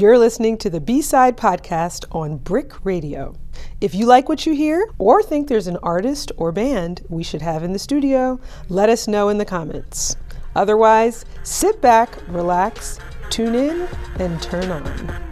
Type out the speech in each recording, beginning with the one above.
You're listening to the B Side Podcast on BRIC Radio. If you like what you hear or think there's an artist or band we should have in the studio, let us know in the comments. Otherwise, sit back, relax, tune in, and turn on.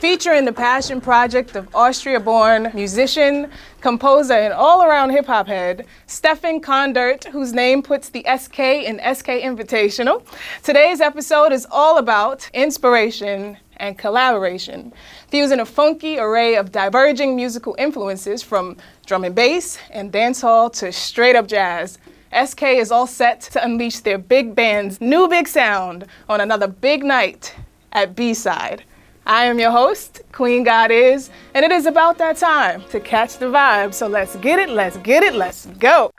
featuring the passion project of Austria born musician, composer, and all around hip hop head, Stefan Kondert, whose name puts the SK in SK Invitational. Today's episode is all about inspiration and collaboration, fusing a funky array of diverging musical influences from drum and bass and dancehall to straight up jazz. SK is all set to unleash their big band's new big sound on another big night at B Side. I am your host, Queen GodIs, and it is about that time to catch the vibe. So let's get it, let's get it, let's go.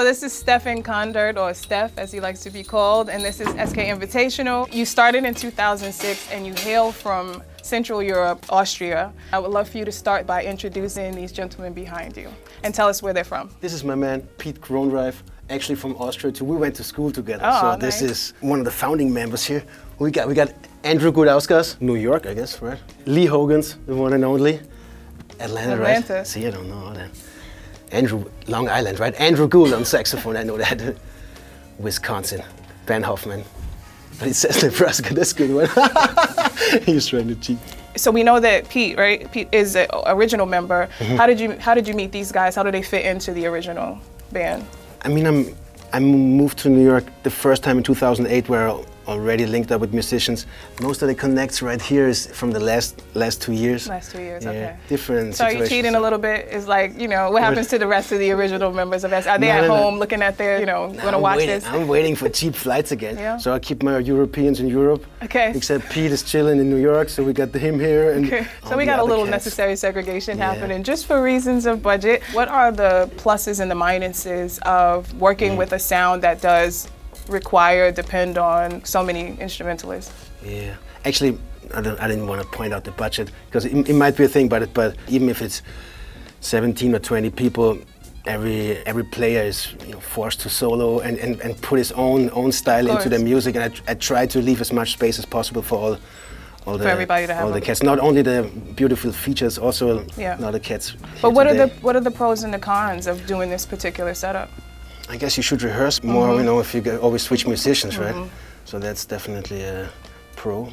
So this is Stefan Kondert, or Steph as he likes to be called, and this is SK Invitational. You started in 2006 and you hail from Central Europe, Austria. I would love for you to start by introducing these gentlemen behind you and tell us where they're from. This is my man, Pete Kronreif, actually from Austria too. We went to school together, Oh, so nice. this is one of the founding members here. We got we got Andrew Gutauskas, New York, I guess, right? Lee Hogans, the one and only. Atlanta, Atlanta. right? See, I don't know all that. Andrew, Long Island, right? Andrew Gould on saxophone, I know that. Wisconsin, Ben Hoffman. But it says Nebraska, that's a good one. He's trying to cheat. So we know that Pete, right? Pete is an original member. Mm-hmm. How did you How did you meet these guys? How do they fit into the original band? I mean, I'm I moved to New York the first time in 2008, where already linked up with musicians. Most of the connects right here is from the last last two years. Last two years, Yeah, okay. Different. So are you cheating a little bit? Is like you know what happens to the rest of the original members of S? Are they No, at no, no. home looking at their you know going to I'm watch waiting, this? I'm waiting for cheap flights again. Yeah. So I keep my Europeans in Europe. Okay. Except Pete is chilling in New York, so we got him here. And Okay. So we got a little cats. necessary segregation Yeah. happening just for reasons of budget. What are the pluses and the minuses of working Mm. with a sound that does require depend on so many instrumentalists? Yeah, actually, I, don't, I didn't want to point out the budget because it, it might be a thing, but but even if it's 17 or 20 people, every every player is you know, forced to solo and, and, and put his own own style into the music, and I, I try to leave as much space as possible for all. All the, everybody to have all the cats, not only the beautiful features, also Yeah. the other cats. But what are the what are the pros and the cons of doing this particular setup? I guess you should rehearse more, Mm-hmm. you know, if you always switch musicians, right? So that's definitely a pro.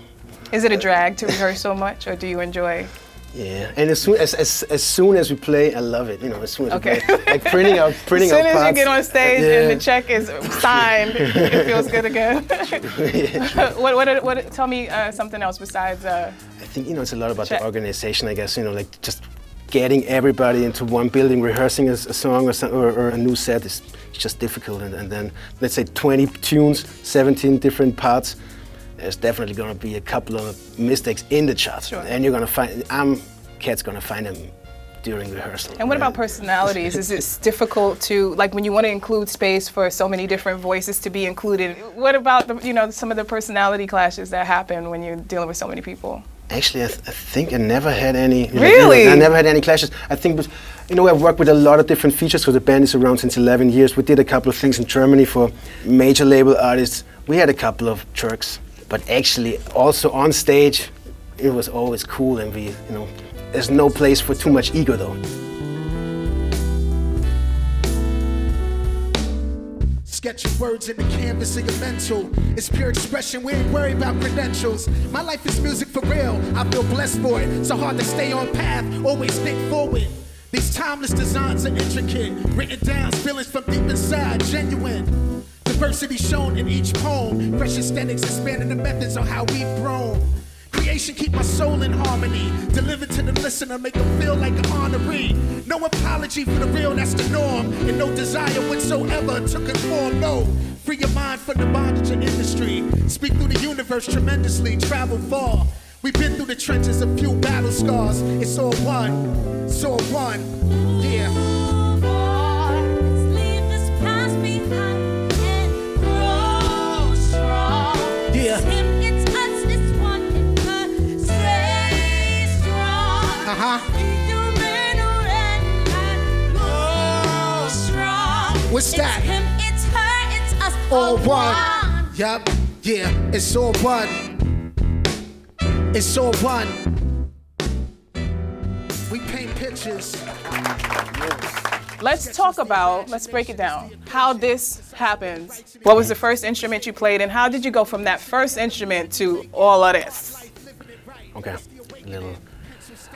Is it a drag to rehearse so much, or do you enjoy? Yeah, and as soon as, as as soon as we play, I love it. You know, as soon as Okay. we play, like printing out printing As soon out as you get on stage yeah. and the check is signed, it feels good again. what, what, what, tell me uh, something else besides. Uh, I think you know it's a lot about Check. the organization. I guess you know, like just getting everybody into one building, rehearsing a song or, some, or, or a new set is just difficult. And, and then let's say 20 tunes, 17 different parts. There's definitely going to be a couple of mistakes in the charts, Sure. and you're going to find. I'm Cat's going to find them during rehearsal. And what right? about personalities? Is it difficult to like when you want to include space for so many different voices to be included? What about the you know some of the personality clashes that happen when you're dealing with so many people? Actually, I, th- I think I never had any. like, Really? I never had any clashes. I think, but, you know, I've worked with a lot of different features because the band is around since 11 years. We did a couple of things in Germany for major label artists. We had a couple of jerks, but actually, also on stage, it was always cool, and we, you know, there's no place for too much ego though. Sketching words in the canvas of your mental. It's pure expression, we ain't worried about credentials. My life is music for real, I feel blessed for it. So hard to stay on path, always think forward. These timeless designs are intricate, written down, feelings from deep inside, genuine. Diversity shown in each poem, fresh aesthetics expanding the methods on how we've grown. Creation keep my soul in harmony, delivered to the listener, make them feel like an honoree. No apology for the real, that's the norm, and no desire whatsoever to conform. No, free your mind from the bondage of industry. Speak through the universe tremendously, travel far. We've been through the trenches, a few battle scars. It's all one, it's all one. Yeah. All one. Yup, yeah, it's all one. It's all one. We paint pictures. Let's talk about, let's break it down, how this happens. What was the first instrument you played, and how did you go from that first instrument to all of this? Okay, little.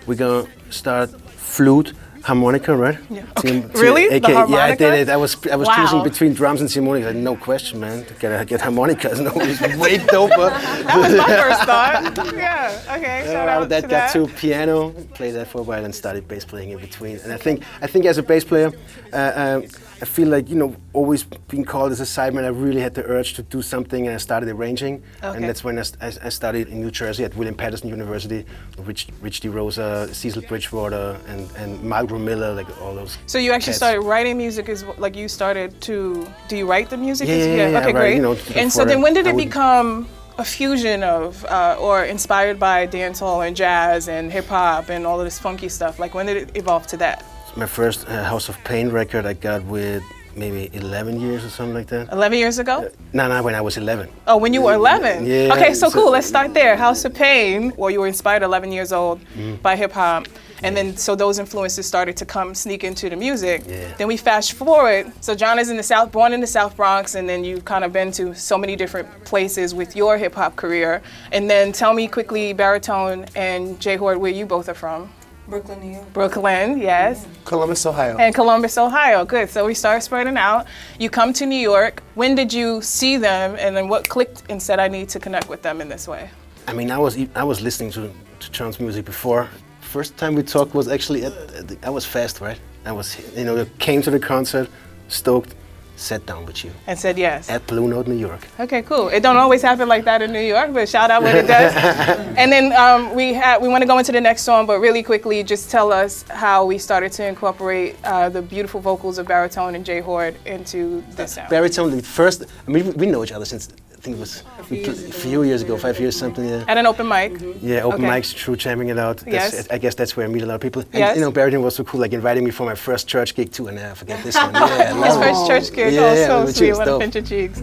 We're gonna start flute, harmonica, right? Yeah. Okay. Tim- Really? The AK Yeah, I did it. I was I was Wow. choosing between drums and harmonica. Said, No question, man. Get get harmonicas. No, it's way doper. That was my first thought. Yeah, okay, shout out out that to got that. to piano, played that for a while, and started bass playing in between. And I think I think as a bass player, uh, um, I feel like you know always being called as a sideman. I really had the urge to do something, and I started arranging. Okay. And that's when I, I, I studied in New Jersey at William Paterson University, Rich, Rich DeRosa, Cecil Bridgewater, and and Margaret Miller, like all those. So you actually cats. started writing music is like you started to do you write the music? Yeah, Is- yeah, yeah, yeah, Okay, write, great. you know, and so then when did it would- become a fusion of uh, or inspired by dancehall and jazz and hip hop and all of this funky stuff? Like when did it evolve to that? My first uh, House of Pain record I got with maybe 11 years or something like that. 11 years ago? No, no, when I was 11. Oh, when you were 11? Yeah, Okay, so so- cool. Let's start there. House of Pain, well, you were inspired 11 years old Mm-hmm. by hip hop. And then, so those influences started to come sneak into the music. Yeah. Then we fast forward. So John is in the South, born in the South Bronx, and then you've kind of been to so many different places with your hip hop career. And then tell me quickly, Baritone and Jay Hoard, where you both are from. Brooklyn, New York. Brooklyn, yes. Columbus, Ohio. And Columbus, Ohio. Good. So we start spreading out. You come to New York. When did you see them? And then what clicked and said, I need to connect with them in this way? I mean, I was e- I was listening to, to John's music before. First time we talked was actually at, at the, I was fast, right? I was you know came to the concert, stoked, sat down with you And said yes. at Blue Note, New York. Okay, cool. It don't always happen like that in New York, but shout out when it does. and then um, we had we want to go into the next song, but really quickly, just tell us how we started to incorporate uh, the beautiful vocals of Baritone and Jay Hoard into this sound. Baritone, the first. I mean, we, know each other since think it was a few years, a few years ago, five years something. Yeah. At an open mic. Yeah, open Okay. mics, true jamming it out. That's, Yes. I guess that's where I meet a lot of people. And Yes. you know, Baritone was so cool, like inviting me for my first church gig too, and I forget this one. Yeah, His first church gig. Yeah, oh, yeah, so which sweet. is Want to dope. pinch your cheeks.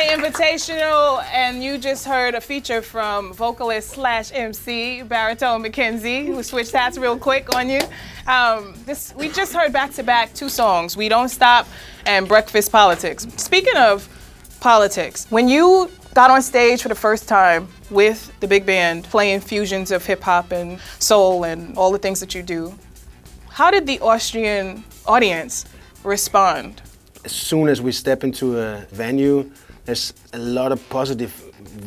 SK Invitational, and you just heard a feature from vocalist slash MC Baritone McKenzie, who switched hats real quick on you. Um, this we just heard back to back two songs, "We Don't Stop" and "Breakfast Politics." Speaking of politics, when you got on stage for the first time with the big band, playing fusions of hip hop and soul and all the things that you do, how did the Austrian audience respond? as soon as we step into a venue, there's a lot of positive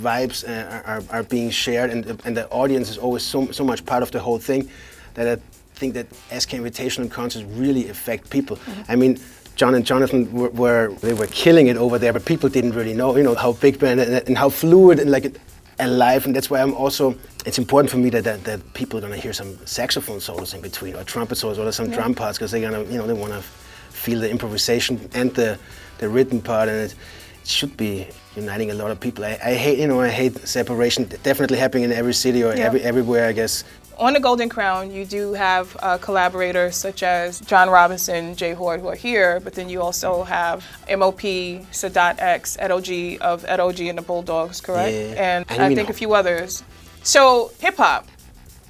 vibes uh, are, are being shared, and, and the audience is always so, so much part of the whole thing that I think that SK Invitational concerts really affect people. I mean, John and Jonathan were, were they were killing it over there, but people didn't really know, you know, how big band and, and how fluid and like alive, and that's why I'm also. It's important for me that, that, that people are gonna hear some saxophone solos in between, or trumpet solos, or some drum parts, because they're gonna, you know, they wanna feel the improvisation and the, the rhythm part, and it should be uniting a lot of people. I, I hate, you know, I hate separation. Definitely happening in every city or Yeah. every, everywhere, I guess. On the Golden Crown, you do have uh, collaborators such as John Robinson, Jay Hoard, who are here, but then you also have MOP, Sadat X, Ed OG of Ed OG and the Bulldogs, correct? Yeah. And And I think know. a few others. So hip hop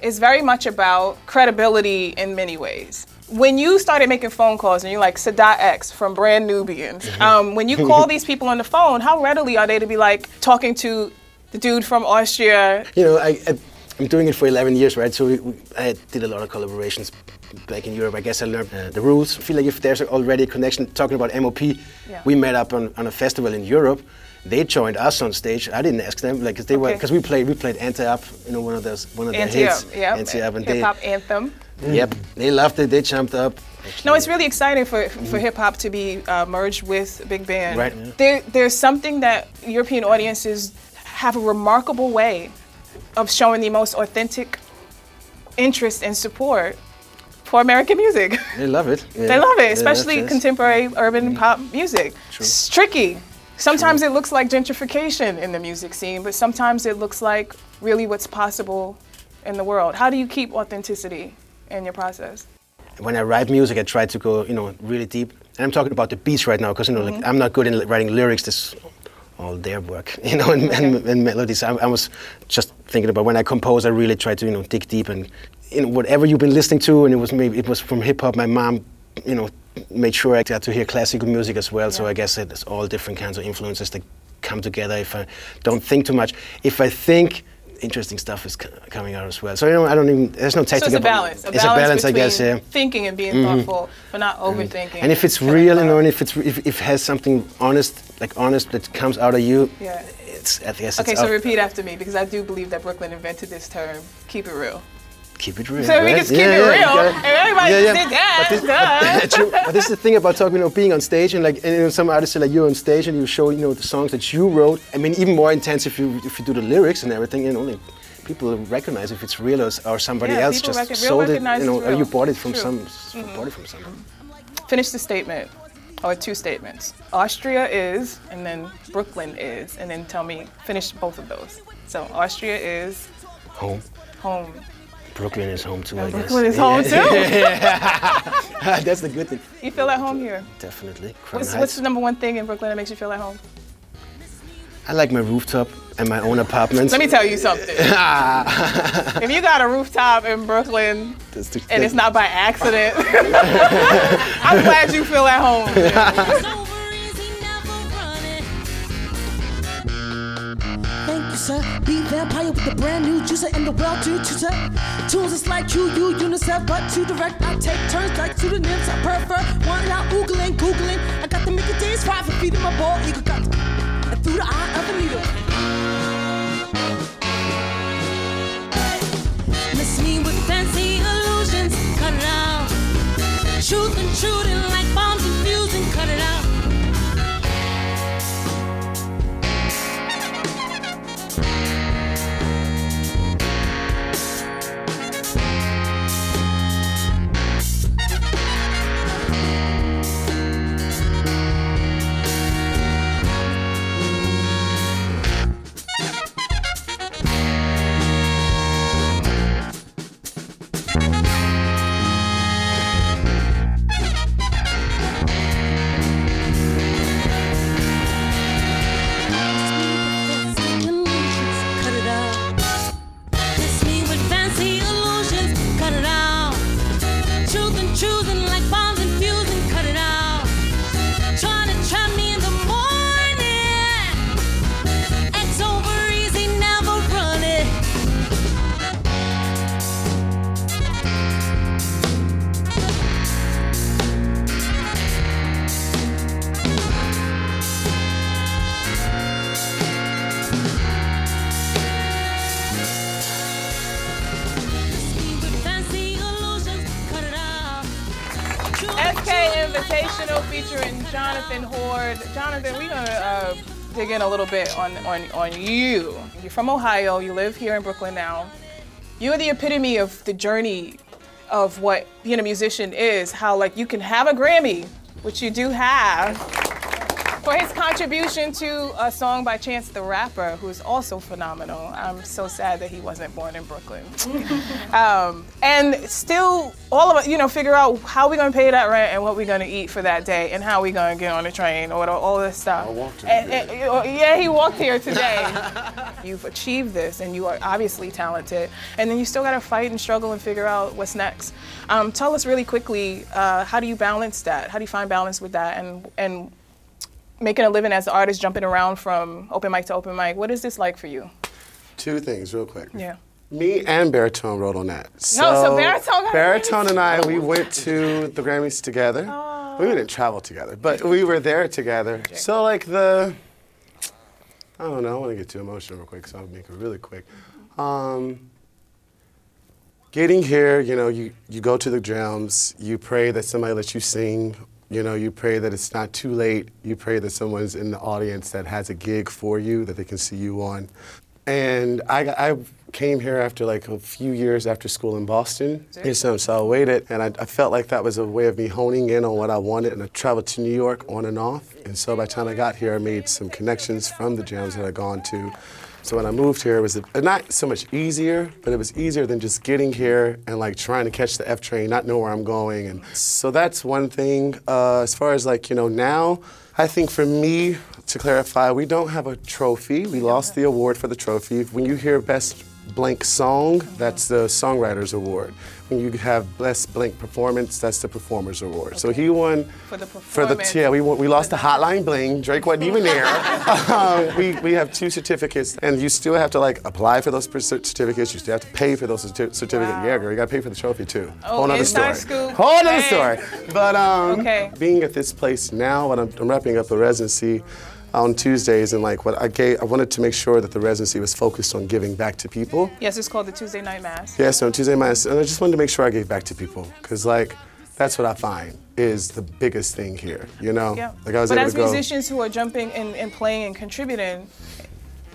is very much about credibility in many ways. When you started making phone calls and you're like Sadat X from Brand Nubians, Mm-hmm. um, when you call these people on the phone, how readily are they to be like talking to the dude from Austria? You know, I, I, I'm doing it for 11 years, right? So we, we, I did a lot of collaborations back in Europe. I guess I learned uh, the rules. I feel like if there's already a connection, talking about MOP, Yeah. we met up on, on a festival in Europe. They joined us on stage. I didn't ask them, like, 'cause they were, because we played, we played Ante Up, you know, one of those, one of their hits. yeah, Ante-Up, and hip hop anthem. yep, they loved it. They jumped up. No, it's really exciting for, for hip hop to be uh, merged with big band. Right, yeah. There, there's something that European audiences have a remarkable way of showing the most authentic interest and support for American music. They love it. they love it, especially contemporary urban Mm-hmm. pop music. It's tricky. Sometimes it looks like gentrification in the music scene, but sometimes it looks like really what's possible in the world. How do you keep authenticity in your process? when I write music, I try to go, you know, really deep. And I'm talking about the beats right now, because you know, Mm-hmm. like I'm not good in writing lyrics. This all their work, you know, and, and, and melodies. I, I was just thinking about when I compose, I really try to, you know, dig deep and, you know, whatever you've been listening to, and it was maybe it was from hip hop. My mom, you know, made sure I got to hear classical music as well. So I guess it's all different kinds of influences that come together if I don't think too much. If I think. Interesting stuff is c- coming out as well. So you know, I don't even. There's no technical. So it's a balance. A it's balance a balance, I guess. Yeah. thinking and being mm-hmm. thoughtful, but not overthinking. And if it's real, you know, and if it's if, if it has something honest, like honest that comes out of you, Yeah. it's I guess Okay, so up- repeat after me because I do believe that Brooklyn invented this term. Keep it real. Keep it real. So we right? can keep it real, and everybody yeah, just yeah. did that. But this. But this is the thing about talking, you know, being on stage and like, and, you know, some artists say like you're on stage and you show, you know, the songs that you wrote. I mean, even more intense if you if you do the lyrics and everything. You know, like, people recognize if it's real or, or somebody Yeah, else just sold it, you know, or you bought it from True. Mm-hmm. some, bought it from someone. Finish the statement, or two statements. Austria is, and then Brooklyn is, and then tell me, finish both of those. So Austria is Home. home. Brooklyn is home too, I guess. Brooklyn is home too. That's the good thing. You feel at home here. Definitely. What's, what's the number one thing in Brooklyn that makes you feel at home? I like my rooftop and my own apartment. Let me tell you something. if you got a rooftop in Brooklyn and it's not by accident, I'm glad you feel at home. Be vampire with the brand new juicer and the well to tutor. Tools is like you, you, UNICEF, but to direct, I take turns like pseudonyms. I prefer one out oogling, googling. I got the Mickey D's five for feeding my ball eagle got and through the eye of the needle. Featuring Jonathan Hoard. Jonathan, we're gonna uh, dig in a little bit on, on, on you. You're from Ohio, you live here in Brooklyn now. You're the epitome of the journey of what being a musician is, how like you can have a Grammy, which you do have, for his contribution to a song by Chance the Rapper, who is also phenomenal. I'm so sad that he wasn't born in Brooklyn. um, and still, all of us, you know, figure out how we're gonna pay that rent and what we're gonna eat for that day and how we're gonna get on the train or all this stuff. I walked to And- and- yeah, he walked here today. You've achieved this and you are obviously talented. And then you still gotta fight and struggle and figure out what's next. Um, tell us really quickly, uh, how do you balance that? How do you find balance with that? And, and making a living as an artist, jumping around from open mic to open mic. What is this like for you? Two things, real quick. Yeah. Me and Baritone wrote on that. No, so Baritone Baritone and I, we went to the Grammys together. Oh. We didn't travel together, but we were there together. So like the, I don't know. I want to get too emotional real quick, so I'll make it really quick. Um, getting here, you know, you, you go to the drums, you pray that somebody lets you sing. You know, you pray that it's not too late. You pray that someone's in the audience that has a gig for you that they can see you on. And I, I came here after like a few years after school in Boston. And so, so I waited, and I, I felt like that was a way of me honing in on what I wanted. And I traveled to New York on and off. And so by the time I got here, I made some connections from the jams that I'd gone to. So when I moved here, it was not so much easier, but it was easier than just getting here and like trying to catch the F train, not know where I'm going. And so that's one thing. Uh, as far as like, you know, now, I think for me, to clarify, we don't have a trophy. We lost the award for the trophy. When you hear Best Blank Song, that's the Songwriters Award. You have Best Blank Performance, that's the Performers Award. So he won For the for the yeah. We won, we lost the Hotline Bling. Drake wasn't even there. um, we we have two certificates, and you still have to like apply for those certificates. You still have to pay for those certi- certificates. Wow. Yeah, girl, you got to pay for the trophy too. Oh, Whole inside story. Whole nother Hey. story. But um, Okay. being at this place now, when I'm, I'm wrapping up the residency on Tuesdays, and like what I gave, I wanted to make sure that the residency was focused on giving back to people. Yes, it's called the Tuesday Night Mass. Yeah, so on Tuesday Mass, and I just wanted to make sure I gave back to people, cause like that's what I find is the biggest thing here. You know, Yeah. like I was but able as to go. musicians who are jumping and, and playing and contributing,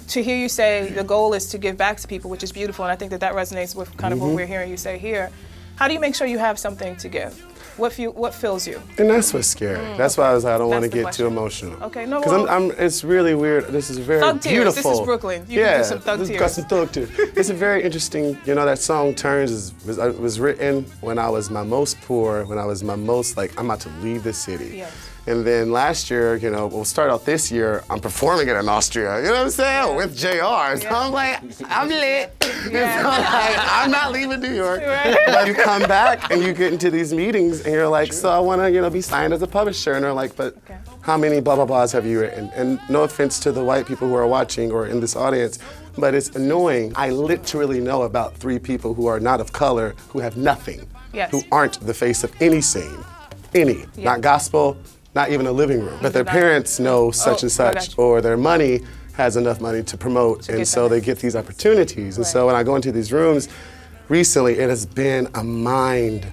to hear you say the goal is to give back to people, which is beautiful, and I think that that resonates with kind Mm-hmm. of what we're hearing you say here. How do you make sure you have something to give? What what fills you? And that's what's scary. that's why I was like, I don't want to Mm, get too emotional. Okay, no, Because well- I'm, I'm, it's really weird. This is very Thug tears. This is. Brooklyn. You can yeah, do some thug tears. got some thug tears. it's a very interesting, you know, that song Turns is, was, uh, was written when I was my most poor, when I was my most like, I'm about to leave the city. Yes. And then last year, you know, we'll start out this year, I'm performing it in Austria, you know what I'm saying? With JR. So I'm like, I'm lit. Yeah. So like, I'm not leaving New York. Right. But you come back and you get into these meetings and you're like, so I want to, you know, be signed as a publisher. And they're like, but Okay. how many blah, blah, blahs have you written? And no offense to the white people who are watching or in this audience, but it's annoying. I literally know about three people who are not of color who have nothing, Yes. who aren't the face of any scene, any, Yeah. not gospel, not even a living room. But their parents know oh, such Oh, and such, or their money has enough money to promote, get and so them. they get these opportunities. And so when I go into these rooms, recently it has been a mind.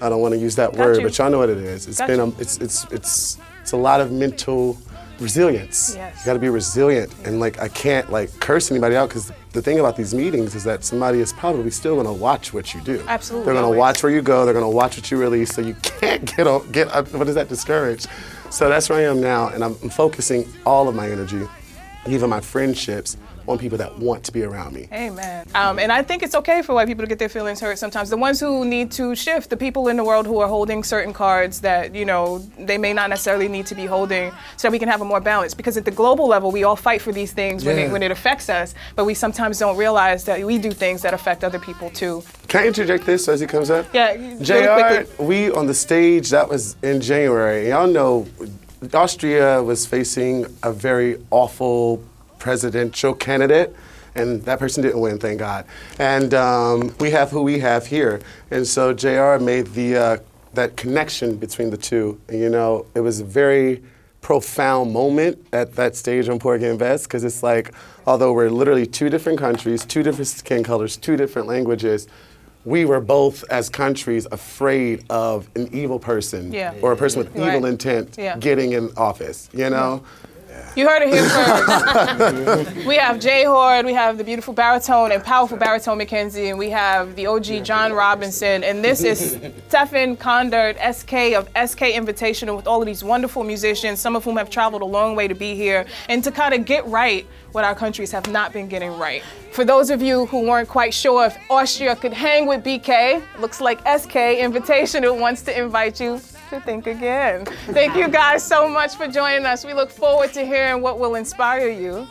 I don't want to use that Got word, you. but y'all know what it is. It's Got been a, it's it's it's it's a lot of mental resilience. Yes. You got to be resilient, and like I can't like curse anybody out because the thing about these meetings is that somebody is probably still going to watch what you do. Absolutely, They're going to watch where you go. They're going to watch what you release. So you can't get o- get uh, what is that discouraged. So that's where I am now, and I'm, I'm focusing all of my energy, even my friendships, on people that want to be around me. Amen. Um, and I think it's okay for white people to get their feelings hurt sometimes. The ones who need to shift, the people in the world who are holding certain cards that, you know, they may not necessarily need to be holding so that we can have a more balance. Because at the global level, we all fight for these things when, Yeah. it, when it affects us, but we sometimes don't realize that we do things that affect other people too. Can I interject this as he comes up? Yeah, JR, we on the stage, that was in January. Y'all know Austria was facing a very awful presidential candidate, and that person didn't win, thank God. And um, we have who we have here. And so JR made the, uh, that connection between the two. And you know, it was a very profound moment at that stage on Porgy and Bess, because it's like, although we're literally two different countries, two different skin colors, two different languages, we were both as countries afraid of an evil person Yeah. or a person with evil Right. intent Yeah. getting in office. You know. You heard it here first. we have Jay Hoard, we have the beautiful baritone and powerful baritone Mackenzie, and we have the OG John Robinson. And this is Stephen Kondert, SK of SK Invitational, with all of these wonderful musicians, some of whom have traveled a long way to be here, and to kind of get right what our countries have not been getting right. For those of you who weren't quite sure if Austria could hang with BK, looks like SK Invitational wants to invite you to think again. Thank you guys so much for joining us. We look forward to hearing what will inspire you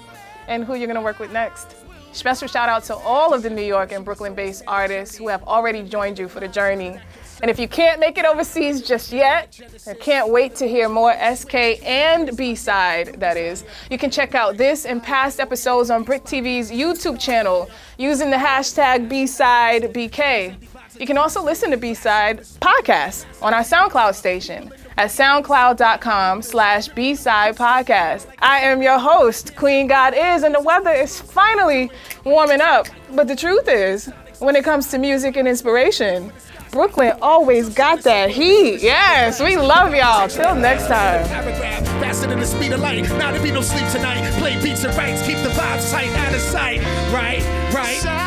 and who you're going to work with next. Special shout out to all of the New York and Brooklyn based artists who have already joined you for the journey. And if you can't make it overseas just yet, I can't wait to hear more SK and B side, that is. You can check out this and past episodes on BRIC TV's YouTube channel using the hashtag BSideBK. You can also listen to B-Side podcast on our SoundCloud station at soundcloud.com slash B-Side podcast. I am your host, Queen GodIs, and the weather is finally warming up. But the truth is, when it comes to music and inspiration, Brooklyn always got that heat. Yes, we love y'all. Till next time. Paragraph faster than the speed of light. Now there be no sleep tonight. Play beats and rights, keep the vibes tight, out of sight. Right, right.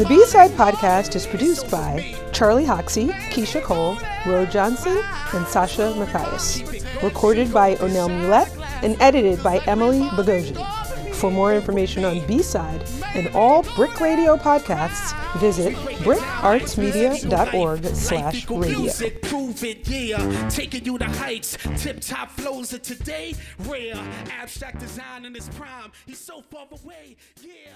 The B Side Podcast is produced by Charlie Hoxie, Keisha Cole, Ro Johnson, and Sasha Matthias. Recorded by Onel Mulet and edited by Emily Bogosian. For more information on B Side and all BRIC Radio podcasts, visit bricartsmedia.org slash radio. Taking you to heights, tip top flows of today. Rare, abstract design in its prime. He's so far away, yeah.